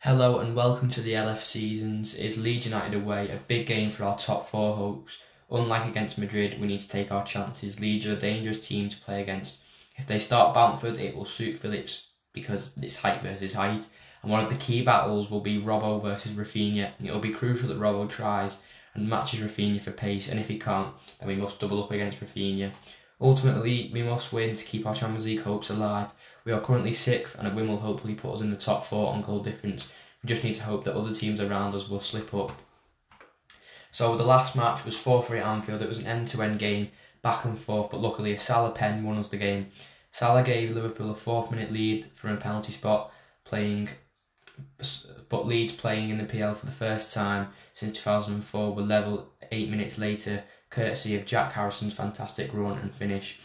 Hello and welcome to the LF Seasons. It's Leeds United away, a big game for our top four hopes. Unlike against Madrid, we need to take our chances. Leeds are a dangerous team to play against. If they start Bamford, it will suit Phillips because it's height versus height. And one of the key battles will be Robbo versus Raphinha. It will be crucial that Robbo tries and matches Raphinha for pace, and if he can't, then we must double up against Raphinha. Ultimately, we must win to keep our Champions League hopes alive. We are currently sixth, and a win will hopefully put us in the top four on goal difference. We just need to hope that other teams around us will slip up. So the last match was 4-3 at Anfield. It was an end-to-end game, back and forth, but luckily a Salah pen won us the game. Salah gave Liverpool a fourth minute lead from a penalty spot, playing but Leeds playing in the PL for the first time since 2004 were level eight minutes later courtesy of Jack Harrison's fantastic run and finish.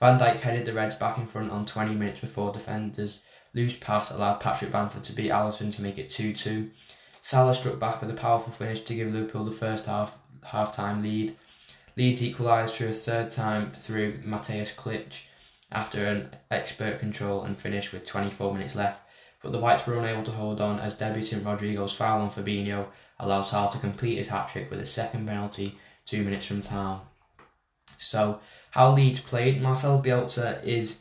Van Dijk headed the Reds back in front on 20 minutes before defenders' loose pass allowed Patrick Bamford to beat Alisson to make it 2-2. Salah struck back with a powerful finish to give Liverpool the first half half-time lead. Leeds equalised through a third time through Mateusz Klich after an expert control and finish with 24 minutes left. But the Whites were unable to hold on as debutant Rodrigo's foul on Fabinho allowed Salah to complete his hat-trick with a second penalty two minutes from time. So, how Leeds played, Marcel Bielsa is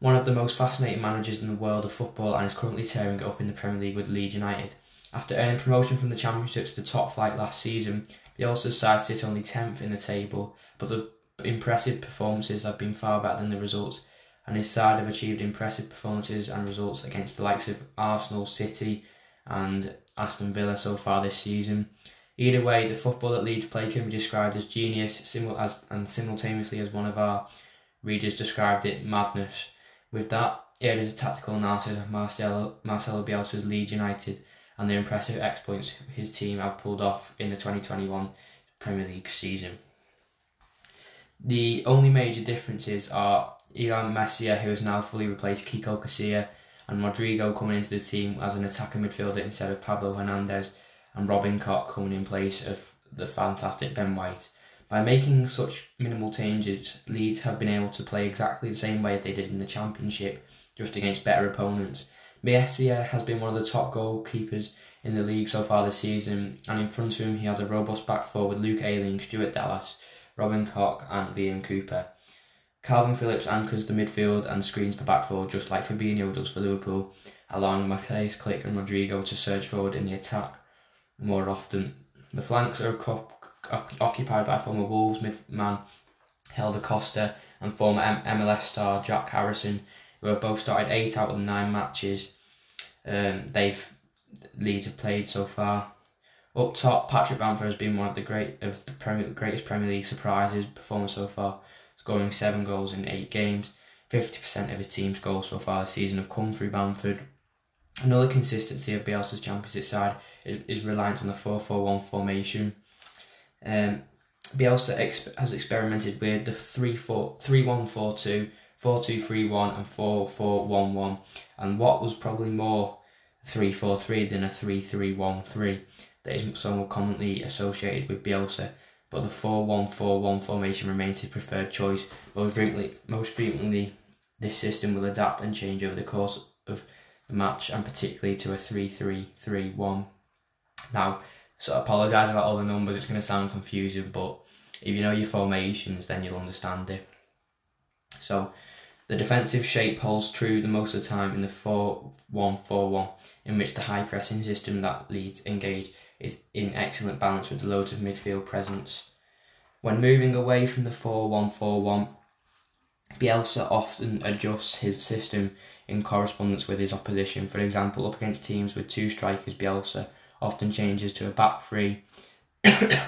one of the most fascinating managers in the world of football and is currently tearing it up in the Premier League with Leeds United. After earning promotion from the Championship to the top flight last season, Bielsa's side sit only 10th in the table, but the impressive performances have been far better than the results, and his side have achieved impressive performances and results against the likes of Arsenal, City, and Aston Villa so far this season. Either way, the football that Leeds play can be described as genius simul- as, and simultaneously as one of our readers described it, madness. With that, here is a tactical analysis of Marcelo, Marcelo Bielsa's Leeds United and the impressive exploits his team have pulled off in the 2021 Premier League season. The only major differences are Illan Meslier, who has now fully replaced Kiko Casilla, and Rodrigo coming into the team as an attacking midfielder instead of Pablo Hernandez, and Robin Koch coming in place of the fantastic Ben White. By making such minimal changes, Leeds have been able to play exactly the same way as they did in the Championship, just against better opponents. Messia has been one of the top goalkeepers in the league so far this season, and in front of him he has a robust back four with Luke Ayling, Stuart Dallas, Robin Koch, and Liam Cooper. Calvin Phillips anchors the midfield and screens the back four just like Fabinho does for Liverpool, allowing Mateusz Klich and Rodrigo to surge forward in the attack more often. The flanks are occupied by former Wolves midman Helder Costa and former MLS star Jack Harrison, who have both started eight out of the nine matches um, they've Leeds have played so far. Up top, Patrick Bamford has been one of the great of the Premier, greatest Premier League surprises performance so far, scoring seven goals in eight games. Fifty percent of his team's goals so far this season have come through Bamford, Another consistency of Bielsa's Championship side is, is reliant on the 4 4 1 formation. Um, Bielsa exp- has experimented with the 3 4 3 1 4 2, 4 2 3 1, and 4 4 1 1, and what was probably more 3 4 3 than a 3 3 1 3 that is so commonly associated with Bielsa. But the 4 1 4 1 formation remains his preferred choice. Most frequently, most frequently, this system will adapt and change over the course of the match and particularly to a 3 3 3 1. Now, so I apologise about all the numbers, it's going to sound confusing, but if you know your formations, then you'll understand it. So, the defensive shape holds true the most of the time in the 4 1 4 1, in which the high pressing system that Leeds engage is in excellent balance with loads of midfield presence. When moving away from the 4 1 4 1, Bielsa often adjusts his system in correspondence with his opposition. For example, up against teams with two strikers, Bielsa often changes to a back three. uh,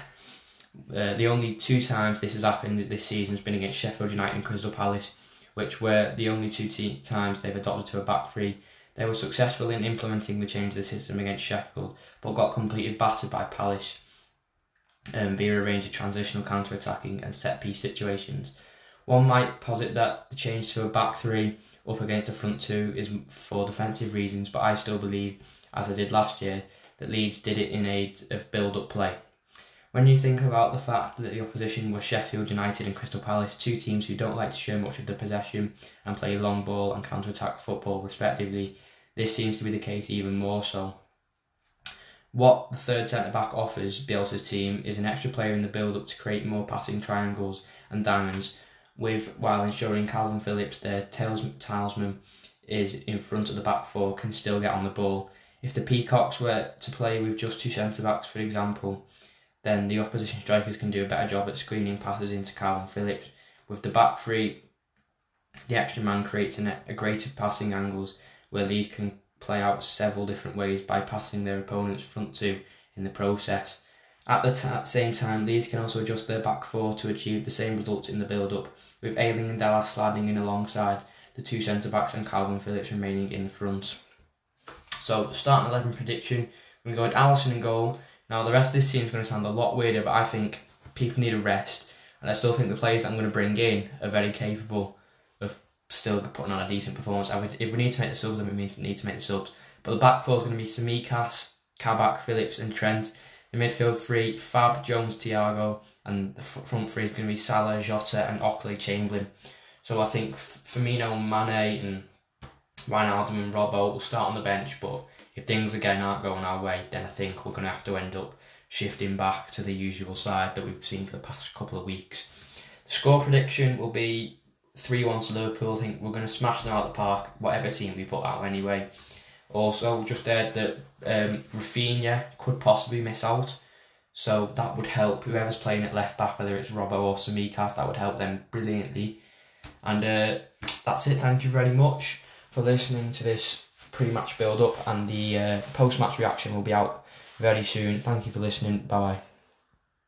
the only two times this has happened this season has been against Sheffield United and Crystal Palace, which were the only two te- times they've adopted to a back three. They were successful in implementing the change of the system against Sheffield, but got completely battered by Palace um, via a range of transitional counter attacking and set piece situations. One might posit that the change to a back three up against the front two is for defensive reasons, but I still believe, as I did last year, that Leeds did it in aid of build up play. When you think about the fact that the opposition were Sheffield United and Crystal Palace, two teams who don't like to share much of the possession and play long ball and counter attack football respectively, this seems to be the case even more so. What the third centre back offers Bielsa's team is an extra player in the build up to create more passing triangles and diamonds, with while ensuring Calvin Phillips, their talisman, is in front of the back four, can still get on the ball. If the Peacocks were to play with just two centre backs, for example, then the opposition strikers can do a better job at screening passes into Calvin Phillips. With the back three, the extra man creates a, a greater passing angles where these can play out several different ways by passing their opponent's front two in the process. At the same time, Leeds can also adjust their back four to achieve the same results in the build up, with Ayling and Dallas sliding in alongside the two centre backs and Calvin Phillips remaining in front. So, starting 11 prediction, we're going to go with Alisson in goal. Now, the rest of this team is going to sound a lot weirder, but I think people need a rest, and I still think the players I'm going to bring in are very capable still putting on a decent performance. I would, if we need to make the subs, then we need to make the subs. But the back four is going to be Tsimikas, Kabak, Phillips, and Trent. The midfield three, Fab, Jones, Thiago, and the front three is going to be Salah, Jota, and Oxlade Chamberlain. So I think Firmino, Mane, and Wijnaldum and Robbo will start on the bench, but if things again aren't going our way, then I think we're going to have to end up shifting back to the usual side that we've seen for the past couple of weeks. The score prediction will be 3 1 to Liverpool. I think we're going to smash them out of the park, whatever team we put out anyway. Also, just heard that um, Raphinha could possibly miss out. So that would help whoever's playing at left back, whether it's Robbo or Tsimikas, that would help them brilliantly. And uh, that's it. Thank you very much for listening to this pre-match build-up, and the uh, post-match reaction will be out very soon. Thank you for listening. Bye bye.